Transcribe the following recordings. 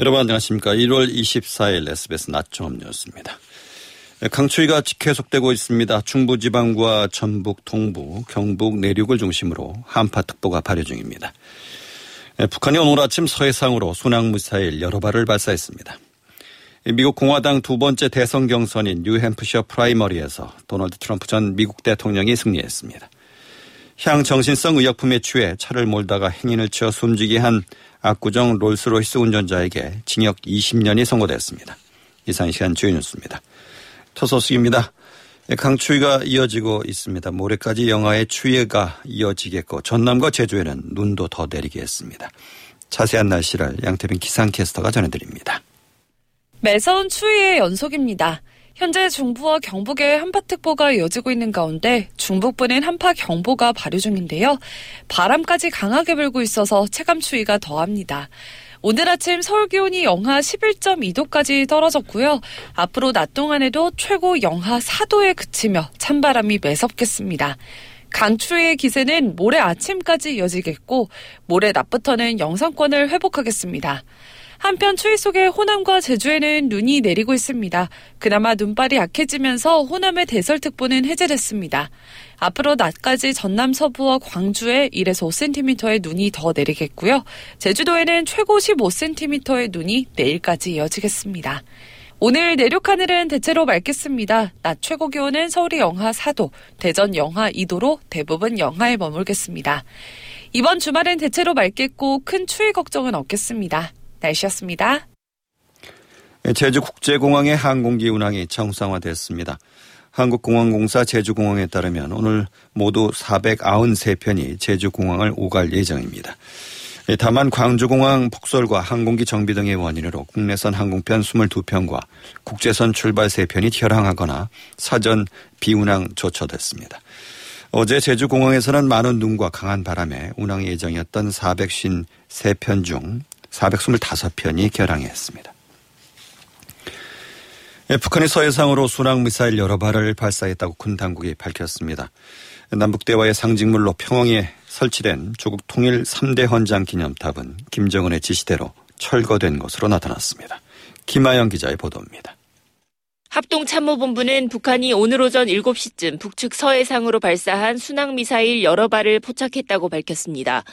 여러분 안녕하십니까. 1월 24일 SBS 낮 종합뉴스입니다. 강추위가 계속되고 있습니다. 중부지방과 전북, 동부, 경북 내륙을 중심으로 한파특보가 발효 중입니다. 북한이 오늘 아침 서해상으로 순항미사일 여러 발을 발사했습니다. 미국 공화당 두 번째 대선 경선인 뉴햄프셔 프라이머리에서 도널드 트럼프 전 미국 대통령이 승리했습니다. 향정신성 의약품에 취해 차를 몰다가 행인을 치어 숨지게 한 압구정 롤스로이스 운전자에게 징역 20년이 선고됐습니다. 이상 시간 주요 뉴스입니다. 토소스입니다. 강추위가 이어지고 있습니다. 모레까지 영하의 추위가 이어지겠고 전남과 제주에는 눈도 더 내리겠습니다. 자세한 날씨를 양태빈 기상캐스터가 전해드립니다. 매서운 추위의 연속입니다. 현재 중부와 경북에 한파특보가 이어지고 있는 가운데 중북부는 한파경보가 발효 중인데요. 바람까지 강하게 불고 있어서 체감추위가 더합니다. 오늘 아침 서울 기온이 영하 11.2도까지 떨어졌고요. 앞으로 낮 동안에도 최고 영하 4도에 그치며 찬바람이 매섭겠습니다. 강추위의 기세는 모레 아침까지 이어지겠고 모레 낮부터는 영상권을 회복하겠습니다. 한편 추위 속에 호남과 제주에는 눈이 내리고 있습니다. 그나마 눈발이 약해지면서 호남의 대설특보는 해제됐습니다. 앞으로 낮까지 전남 서부와 광주에 1에서 5cm의 눈이 더 내리겠고요. 제주도에는 최고 15cm의 눈이 내일까지 이어지겠습니다. 오늘 내륙 하늘은 대체로 맑겠습니다. 낮 최고 기온은 서울이 영하 4도, 대전 영하 2도로 대부분 영하에 머물겠습니다. 이번 주말은 대체로 맑겠고 큰 추위 걱정은 없겠습니다. 날씨였습니다. 제주국제공항의 항공기 운항이 정상화됐습니다. 한국공항공사 제주공항에 따르면 오늘 모두 493편이 제주공항을 오갈 예정입니다. 다만 광주공항 폭설과 항공기 정비 등의 원인으로 국내선 항공편 22편과 국제선 출발 3편이 결항하거나 사전 비운항 조처됐습니다. 어제 제주공항에서는 많은 눈과 강한 바람에 운항 예정이었던 453편 중 425편이 결항했습니다. 예, 북한이 서해상으로 순항미사일 여러 발을 발사했다고 군 당국이 밝혔습니다. 남북대화의 상징물로 평양에 설치된 조국 통일 3대 헌장 기념탑은 김정은의 지시대로 철거된 것으로 나타났습니다. 김아영 기자의 보도입니다. 합동참모본부는 북한이 오늘 오전 7시쯤 북측 서해상으로 발사한 순항미사일 여러 발을 포착했다고 밝혔습니다.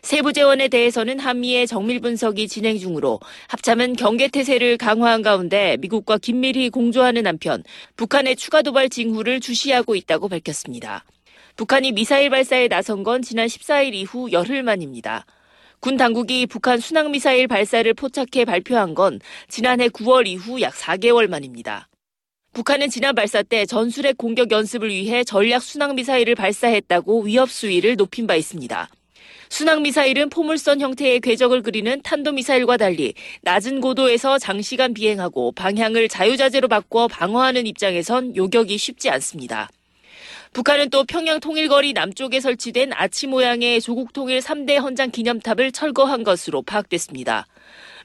세부 재원에 대해서는 한미의 정밀 분석이 진행 중으로 합참은 경계태세를 강화한 가운데 미국과 긴밀히 공조하는 한편 북한의 추가 도발 징후를 주시하고 있다고 밝혔습니다. 북한이 미사일 발사에 나선 건 지난 14일 이후 열흘 만입니다. 군 당국이 북한 순항미사일 발사를 포착해 발표한 건 지난해 9월 이후 약 4개월 만입니다. 북한은 지난 발사 때 전술핵 공격 연습을 위해 전략 순항미사일을 발사했다고 위협 수위를 높인 바 있습니다. 순항미사일은 포물선 형태의 궤적을 그리는 탄도미사일과 달리 낮은 고도에서 장시간 비행하고 방향을 자유자재로 바꿔 방어하는 입장에선 요격이 쉽지 않습니다. 북한은 또 평양 통일거리 남쪽에 설치된 아치 모양의 조국 통일 3대 헌장 기념탑을 철거한 것으로 파악됐습니다.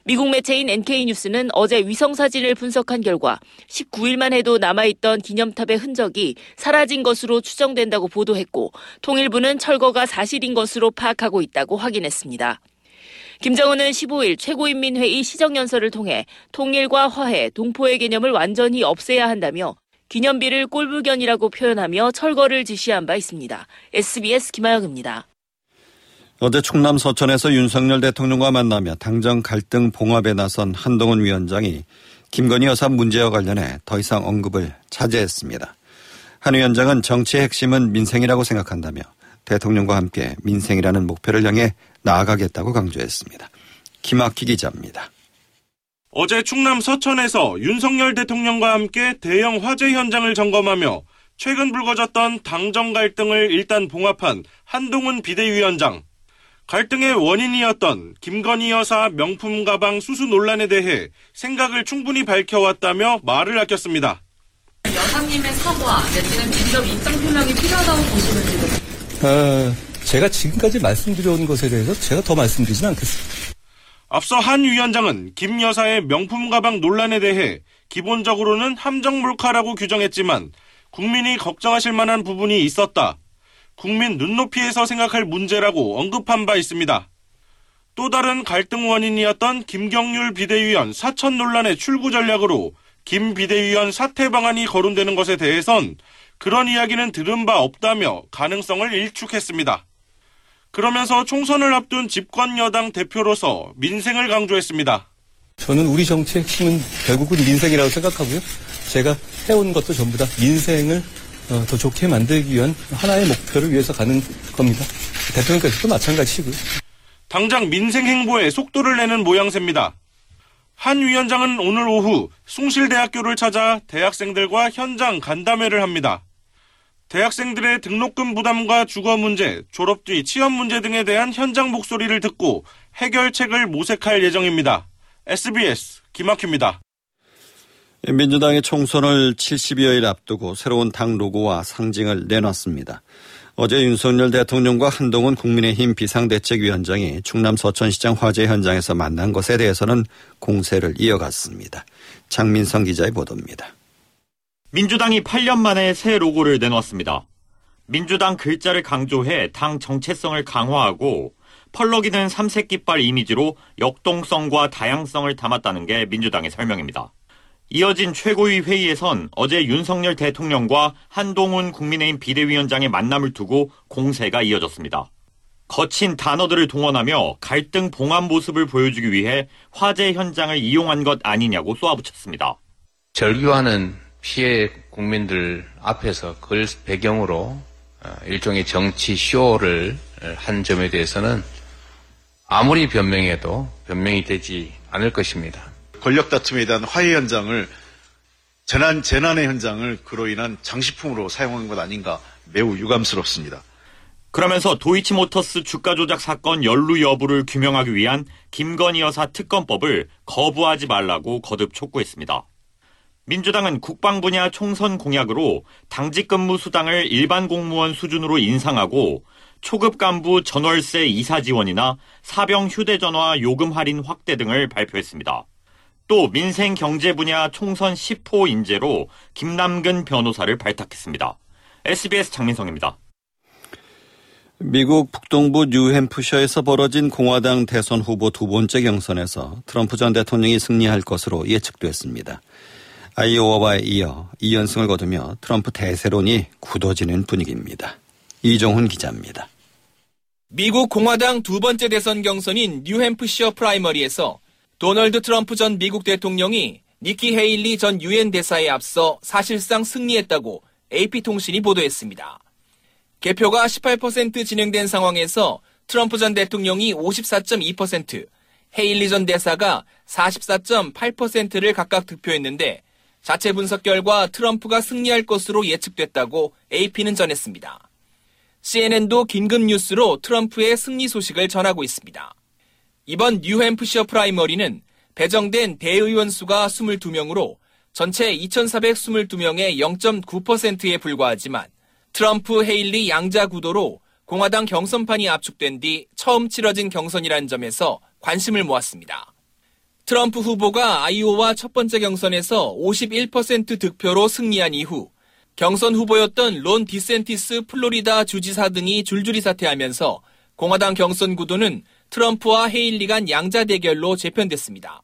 미국 매체인 NK뉴스는 어제 위성 사진을 분석한 결과 19일만 해도 남아있던 기념탑의 흔적이 사라진 것으로 추정된다고 보도했고 통일부는 철거가 사실인 것으로 파악하고 있다고 확인했습니다. 김정은은 15일 최고인민회의 시정연설을 통해 통일과 화해, 동포의 개념을 완전히 없애야 한다며 기념비를 꼴불견이라고 표현하며 철거를 지시한 바 있습니다. SBS 김하영입니다. 어제 충남 서천에서 윤석열 대통령과 만나며 당정 갈등 봉합에 나선 한동훈 위원장이 김건희 여사 문제와 관련해 더 이상 언급을 자제했습니다. 한 위원장은 정치의 핵심은 민생이라고 생각한다며 대통령과 함께 민생이라는 목표를 향해 나아가겠다고 강조했습니다. 김학기 기자입니다. 어제 충남 서천에서 윤석열 대통령과 함께 대형 화재 현장을 점검하며 최근 불거졌던 당정 갈등을 일단 봉합한 한동훈 비대위원장. 갈등의 원인이었던 김건희 여사 명품 가방 수수 논란에 대해 생각을 충분히 밝혀왔다며 말을 아꼈습니다. 여사님의 사과 내지는 직접 입장 표명이 필요하다고 보시는지도. 어, 제가 지금까지 말씀드려온 것에 대해서 제가 더 말씀드리진 않겠습니다. 앞서 한 위원장은 김 여사의 명품 가방 논란에 대해 기본적으로는 함정 몰카라고 규정했지만 국민이 걱정하실 만한 부분이 있었다. 국민 눈높이에서 생각할 문제라고 언급한 바 있습니다. 또 다른 갈등 원인이었던 김경률 비대위원 사천 논란의 출구 전략으로 김 비대위원 사퇴 방안이 거론되는 것에 대해선 그런 이야기는 들은 바 없다며 가능성을 일축했습니다. 그러면서 총선을 앞둔 집권 여당 대표로서 민생을 강조했습니다. 저는 우리 정치의 핵심은 결국은 민생이라고 생각하고요. 제가 해온 것도 전부 다 민생을 어, 더 좋게 만들기 위한 하나의 목표를 위해서 가는 겁니다. 대통령께서도 마찬가지고요. 당장 민생 행보에 속도를 내는 모양새입니다. 한 위원장은 오늘 오후 숭실대학교를 찾아 대학생들과 현장 간담회를 합니다. 대학생들의 등록금 부담과 주거 문제, 졸업 뒤 취업 문제 등에 대한 현장 목소리를 듣고 해결책을 모색할 예정입니다. SBS 김학규입니다. 민주당의 총선을 70여일 앞두고 새로운 당 로고와 상징을 내놨습니다. 어제 윤석열 대통령과 한동훈 국민의힘 비상대책위원장이 충남 서천시장 화재 현장에서 만난 것에 대해서는 공세를 이어갔습니다. 장민성 기자의 보도입니다. 민주당이 8년 만에 새 로고를 내놓았습니다. 민주당 글자를 강조해 당 정체성을 강화하고 펄럭이는 삼색 깃발 이미지로 역동성과 다양성을 담았다는 게 민주당의 설명입니다. 이어진 최고위 회의에선 어제 윤석열 대통령과 한동훈 국민의힘 비대위원장의 만남을 두고 공세가 이어졌습니다. 거친 단어들을 동원하며 갈등 봉합 모습을 보여주기 위해 화재 현장을 이용한 것 아니냐고 쏘아붙였습니다. 절규하는 피해 국민들 앞에서 그걸 배경으로 어, 일종의 정치 쇼를 한 점에 대해서는 아무리 변명해도 변명이 되지 않을 것입니다. 권력 다툼에 대한 화해 현장을 재난, 재난의 현장을 그로 인한 장식품으로 사용한 것 아닌가 매우 유감스럽습니다. 그러면서 도이치모터스 주가 조작 사건 연루 여부를 규명하기 위한 김건희 여사 특검법을 거부하지 말라고 거듭 촉구했습니다. 민주당은 국방 분야 총선 공약으로 당직 근무 수당을 일반 공무원 수준으로 인상하고 초급 간부 전월세 이사 지원이나 사병 휴대전화 요금 할인 확대 등을 발표했습니다. 또 민생 경제 분야 총선 10호 인재로 김남근 변호사를 발탁했습니다. SBS 장민성입니다. 미국 북동부 뉴햄프셔에서 벌어진 공화당 대선 후보 두 번째 경선에서 트럼프 전 대통령이 승리할 것으로 예측됐습니다. 아이오와에 이어 2연승을 거두며 트럼프 대세론이 굳어지는 분위기입니다. 이종훈 기자입니다. 미국 공화당 두 번째 대선 경선인 뉴햄프셔 프라이머리에서 도널드 트럼프 전 미국 대통령이 니키 헤일리 전 유엔 대사에 앞서 사실상 승리했다고 AP통신이 보도했습니다. 개표가 18% 진행된 상황에서 트럼프 전 대통령이 54.2%, 헤일리 전 대사가 44.8%를 각각 득표했는데 자체 분석 결과 트럼프가 승리할 것으로 예측됐다고 AP는 전했습니다. CNN도 긴급 뉴스로 트럼프의 승리 소식을 전하고 있습니다. 이번 뉴햄프셔 프라이머리는 배정된 대의원 수가 22명으로 전체 2,422명의 0.9%에 불과하지만 트럼프 헤일리 양자 구도로 공화당 경선판이 압축된 뒤 처음 치러진 경선이라는 점에서 관심을 모았습니다. 트럼프 후보가 아이오와 첫 번째 경선에서 51% 득표로 승리한 이후 경선 후보였던 론 디샌티스 플로리다 주지사 등이 줄줄이 사퇴하면서 공화당 경선 구도는 트럼프와 헤일리 간 양자 대결로 재편됐습니다.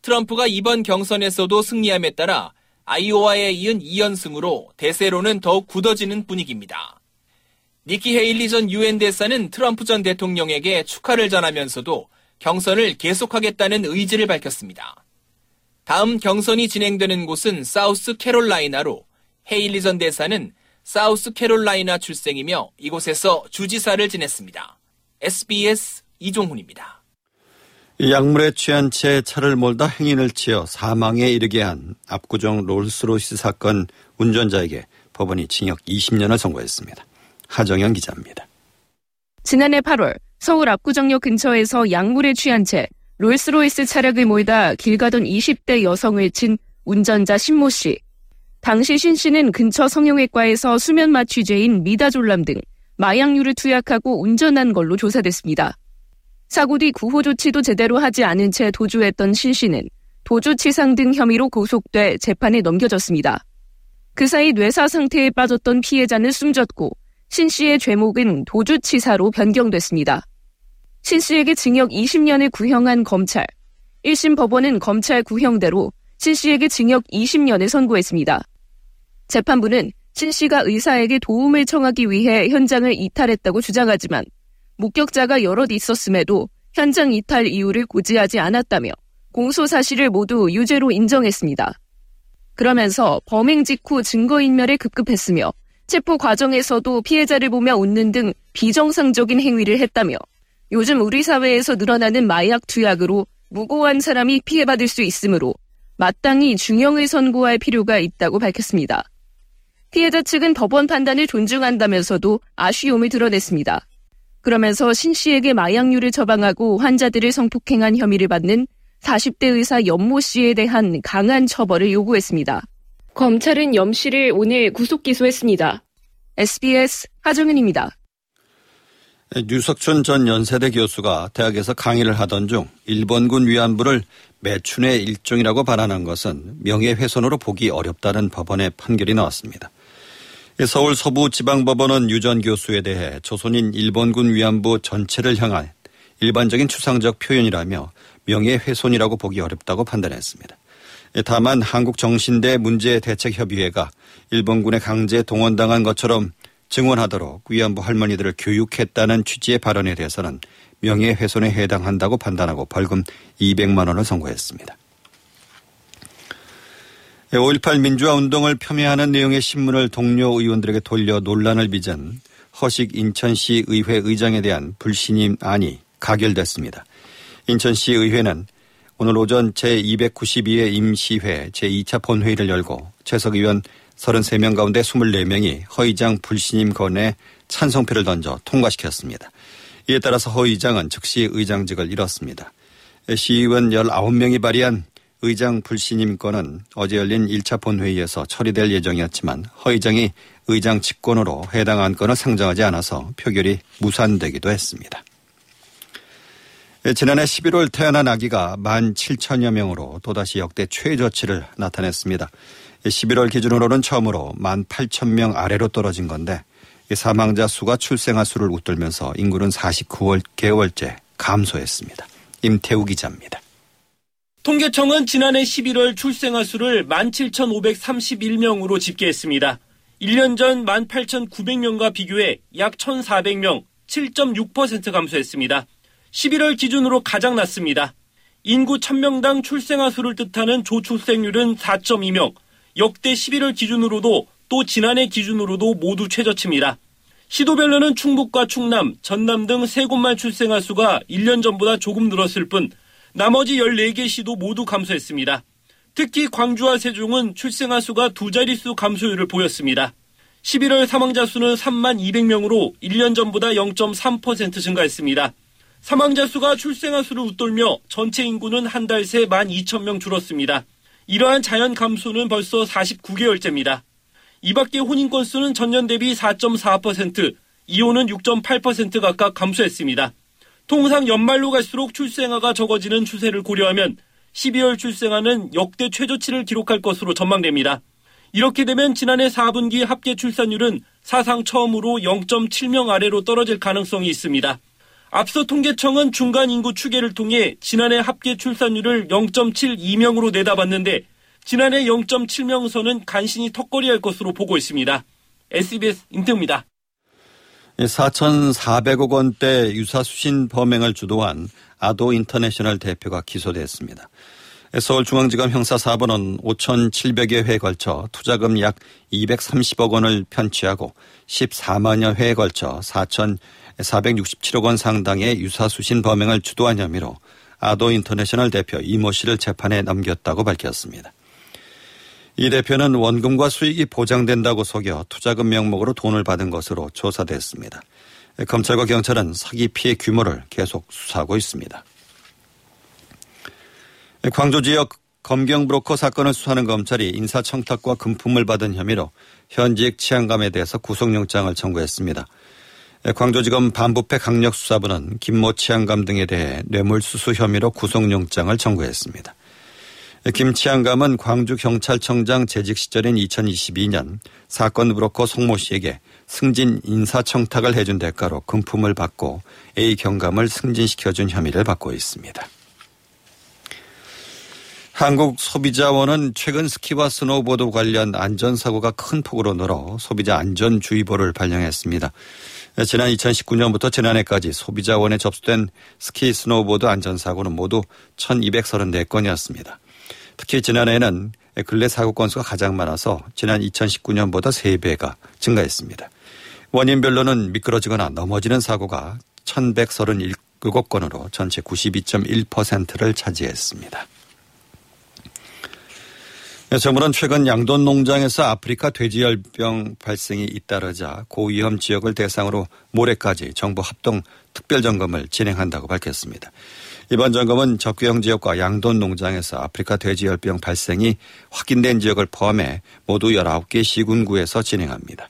트럼프가 이번 경선에서도 승리함에 따라 아이오와에 이은 2연승으로 대세론은 더욱 굳어지는 분위기입니다. 니키 헤일리 전 유엔 대사는 트럼프 전 대통령에게 축하를 전하면서도 경선을 계속하겠다는 의지를 밝혔습니다. 다음 경선이 진행되는 곳은 사우스 캐롤라이나로 헤일리 전 대사는 사우스 캐롤라이나 출생이며 이곳에서 주지사를 지냈습니다. SBS 이종훈입니다. 약물에 취한 채 차를 몰다 행인을 치어 사망에 이르게 한 압구정 롤스로이스 사건 운전자에게 법원이 징역 20년을 선고했습니다. 하정현 기자입니다. 지난해 8월 서울 압구정역 근처에서 약물에 취한 채 롤스로이스 차량을 몰다 길 가던 20대 여성을 친 운전자 신모 씨. 당시 신 씨는 근처 성형외과에서 수면 마 취제인 미다졸람 등 마약류를 투약하고 운전한 걸로 조사됐습니다. 사고 뒤 구호 조치도 제대로 하지 않은 채 도주했던 신 씨는 도주치상 등 혐의로 고속돼 재판에 넘겨졌습니다. 그 사이 뇌사 상태에 빠졌던 피해자는 숨졌고 신 씨의 죄목은 도주치사로 변경됐습니다. 신 씨에게 징역 20년을 구형한 검찰. 1심 법원은 검찰 구형대로 신 씨에게 징역 20년을 선고했습니다. 재판부는 신 씨가 의사에게 도움을 청하기 위해 현장을 이탈했다고 주장하지만 목격자가 여럿 있었음에도 현장 이탈 이유를 고지하지 않았다며 공소 사실을 모두 유죄로 인정했습니다. 그러면서 범행 직후 증거인멸에 급급했으며 체포 과정에서도 피해자를 보며 웃는 등 비정상적인 행위를 했다며 요즘 우리 사회에서 늘어나는 마약 투약으로 무고한 사람이 피해받을 수 있으므로 마땅히 중형을 선고할 필요가 있다고 밝혔습니다. 피해자 측은 법원 판단을 존중한다면서도 아쉬움을 드러냈습니다. 그러면서 신 씨에게 마약류를 처방하고 환자들을 성폭행한 혐의를 받는 40대 의사 연모 씨에 대한 강한 처벌을 요구했습니다. 검찰은 염 씨를 오늘 구속 기소했습니다. SBS 하정은입니다. 류석춘 전 연세대 교수가 대학에서 강의를 하던 중 일본군 위안부를 매춘의 일종이라고 발언한 것은 명예훼손으로 보기 어렵다는 법원의 판결이 나왔습니다. 서울 서부지방법원은 유 전 교수에 대해 조선인 일본군 위안부 전체를 향한 일반적인 추상적 표현이라며 명예훼손이라고 보기 어렵다고 판단했습니다. 다만 한국정신대 문제대책협의회가 일본군에 강제 동원당한 것처럼 증언하도록 위안부 할머니들을 교육했다는 취지의 발언에 대해서는 명예훼손에 해당한다고 판단하고 벌금 200만 원을 선고했습니다. 5.18 민주화 운동을 폄훼하는 내용의 신문을 동료 의원들에게 돌려 논란을 빚은 허식 인천시 의회 의장에 대한 불신임 안이 가결됐습니다. 인천시 의회는 오늘 오전 제292회 임시회 제2차 본회의를 열고 최석 의원 33명 가운데 24명이 허 의장 불신임 건에 찬성표를 던져 통과시켰습니다. 이에 따라서 허 의장은 즉시 의장직을 잃었습니다. 시의원 19명이 발의한 의장 불신임 건은 어제 열린 1차 본회의에서 처리될 예정이었지만 허 의장이 의장 직권으로 해당 안건을 상정하지 않아서 표결이 무산되기도 했습니다. 지난해 11월 태어난 아기가 1만 7천여 명으로 또다시 역대 최저치를 나타냈습니다. 11월 기준으로는 처음으로 1만 8천 명 아래로 떨어진 건데 사망자 수가 출생아 수를 웃돌면서 인구는 49개월째 감소했습니다. 임태우 기자입니다. 통계청은 지난해 11월 출생아 수를 17,531명으로 집계했습니다. 1년 전 18,900명과 비교해 약 1,400명, 7.6% 감소했습니다. 11월 기준으로 가장 낮습니다. 인구 1000명당 출생아 수를 뜻하는 조출생률은 4.2명, 역대 11월 기준으로도 또 지난해 기준으로도 모두 최저치입니다. 시도별로는 충북과 충남, 전남 등 세 곳만 출생아 수가 1년 전보다 조금 늘었을 뿐 나머지 14개 시도 모두 감소했습니다. 특히 광주와 세종은 출생아 수가 두 자릿수 감소율을 보였습니다. 11월 사망자 수는 3만 200명으로 1년 전보다 0.3% 증가했습니다. 사망자 수가 출생아 수를 웃돌며 전체 인구는 한 달 새 1만 2천 명 줄었습니다. 이러한 자연 감소는 벌써 49개월째입니다. 이 밖에 혼인 건수는 전년 대비 4.4%, 이혼은 6.8% 각각 감소했습니다. 통상 연말로 갈수록 출생아가 적어지는 추세를 고려하면 12월 출생아는 역대 최저치를 기록할 것으로 전망됩니다. 이렇게 되면 지난해 4분기 합계 출산율은 사상 처음으로 0.7명 아래로 떨어질 가능성이 있습니다. 앞서 통계청은 중간 인구 추계를 통해 지난해 합계 출산율을 0.72명으로 내다봤는데 지난해 0.7명 선은 간신히 턱걸이할 것으로 보고 있습니다. SBS 임태우입니다. 4,400억 원대 유사수신 범행을 주도한 아도 인터내셔널 대표가 기소됐습니다. 서울중앙지검 형사 4번은 5,700여 회에 걸쳐 투자금 약 230억 원을 편취하고 14만여 회에 걸쳐 4,467억 원 상당의 유사수신 범행을 주도한 혐의로 아도 인터내셔널 대표 이모 씨를 재판에 넘겼다고 밝혔습니다. 이 대표는 원금과 수익이 보장된다고 속여 투자금 명목으로 돈을 받은 것으로 조사됐습니다. 검찰과 경찰은 사기 피해 규모를 계속 수사하고 있습니다. 광주 지역 검경 브로커 사건을 수사하는 검찰이 인사청탁과 금품을 받은 혐의로 현직 치안감에 대해서 구속영장을 청구했습니다. 광주지검 반부패 강력수사부는 김모 치안감 등에 대해 뇌물수수 혐의로 구속영장을 청구했습니다. 김치안 감은 광주경찰청장 재직 시절인 2022년 사건 브로커 송모 씨에게 승진 인사청탁을 해준 대가로 금품을 받고 A 경감을 승진시켜준 혐의를 받고 있습니다. 한국소비자원은 최근 스키와 스노우보드 관련 안전사고가 큰 폭으로 늘어 소비자 안전주의보를 발령했습니다. 지난 2019년부터 지난해까지 소비자원에 접수된 스키 스노우보드 안전사고는 모두 1234건이었습니다. 특히 지난해에는 근래 사고 건수가 가장 많아서 지난 2019년보다 3배가 증가했습니다. 원인별로는 미끄러지거나 넘어지는 사고가 1137건으로 전체 92.1%를 차지했습니다. 정부는 최근 양돈 농장에서 아프리카 돼지열병 발생이 잇따르자 고위험 지역을 대상으로 모레까지 정부 합동 특별점검을 진행한다고 밝혔습니다. 이번 점검은 적규형 지역과 양돈 농장에서 아프리카 돼지열병 발생이 확인된 지역을 포함해 모두 19개 시군구에서 진행합니다.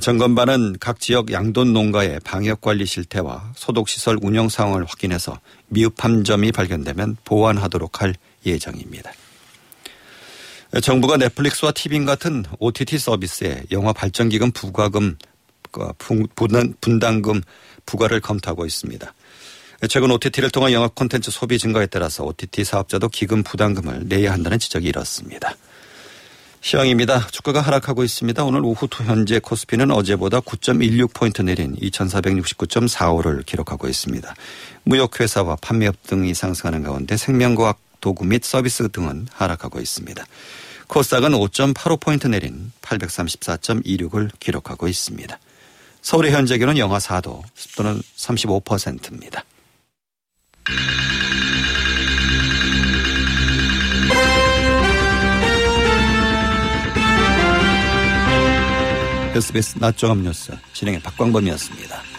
점검반은 각 지역 양돈 농가의 방역관리 실태와 소독시설 운영 상황을 확인해서 미흡한 점이 발견되면 보완하도록 할 예정입니다. 정부가 넷플릭스와 티빙 같은 OTT 서비스에 영화 발전기금 부과금 그 분담금 부과를 검토하고 있습니다. 최근 OTT를 통한 영화 콘텐츠 소비 증가에 따라서 OTT 사업자도 기금 부담금을 내야 한다는 지적이 일었습니다. 시황입니다. 주가가 하락하고 있습니다. 오늘 오후 현재 코스피는 어제보다 9.16포인트 내린 2469.45를 기록하고 있습니다. 무역회사와 판매업 등이 상승하는 가운데 생명과학 도구 및 서비스 등은 하락하고 있습니다. 코스닥은 5.85포인트 내린 834.26을 기록하고 있습니다. 서울의 현재 기온은 영하 4도, 습도는 35%입니다. SBS 낮종합 뉴스 진행의 박광범이었습니다.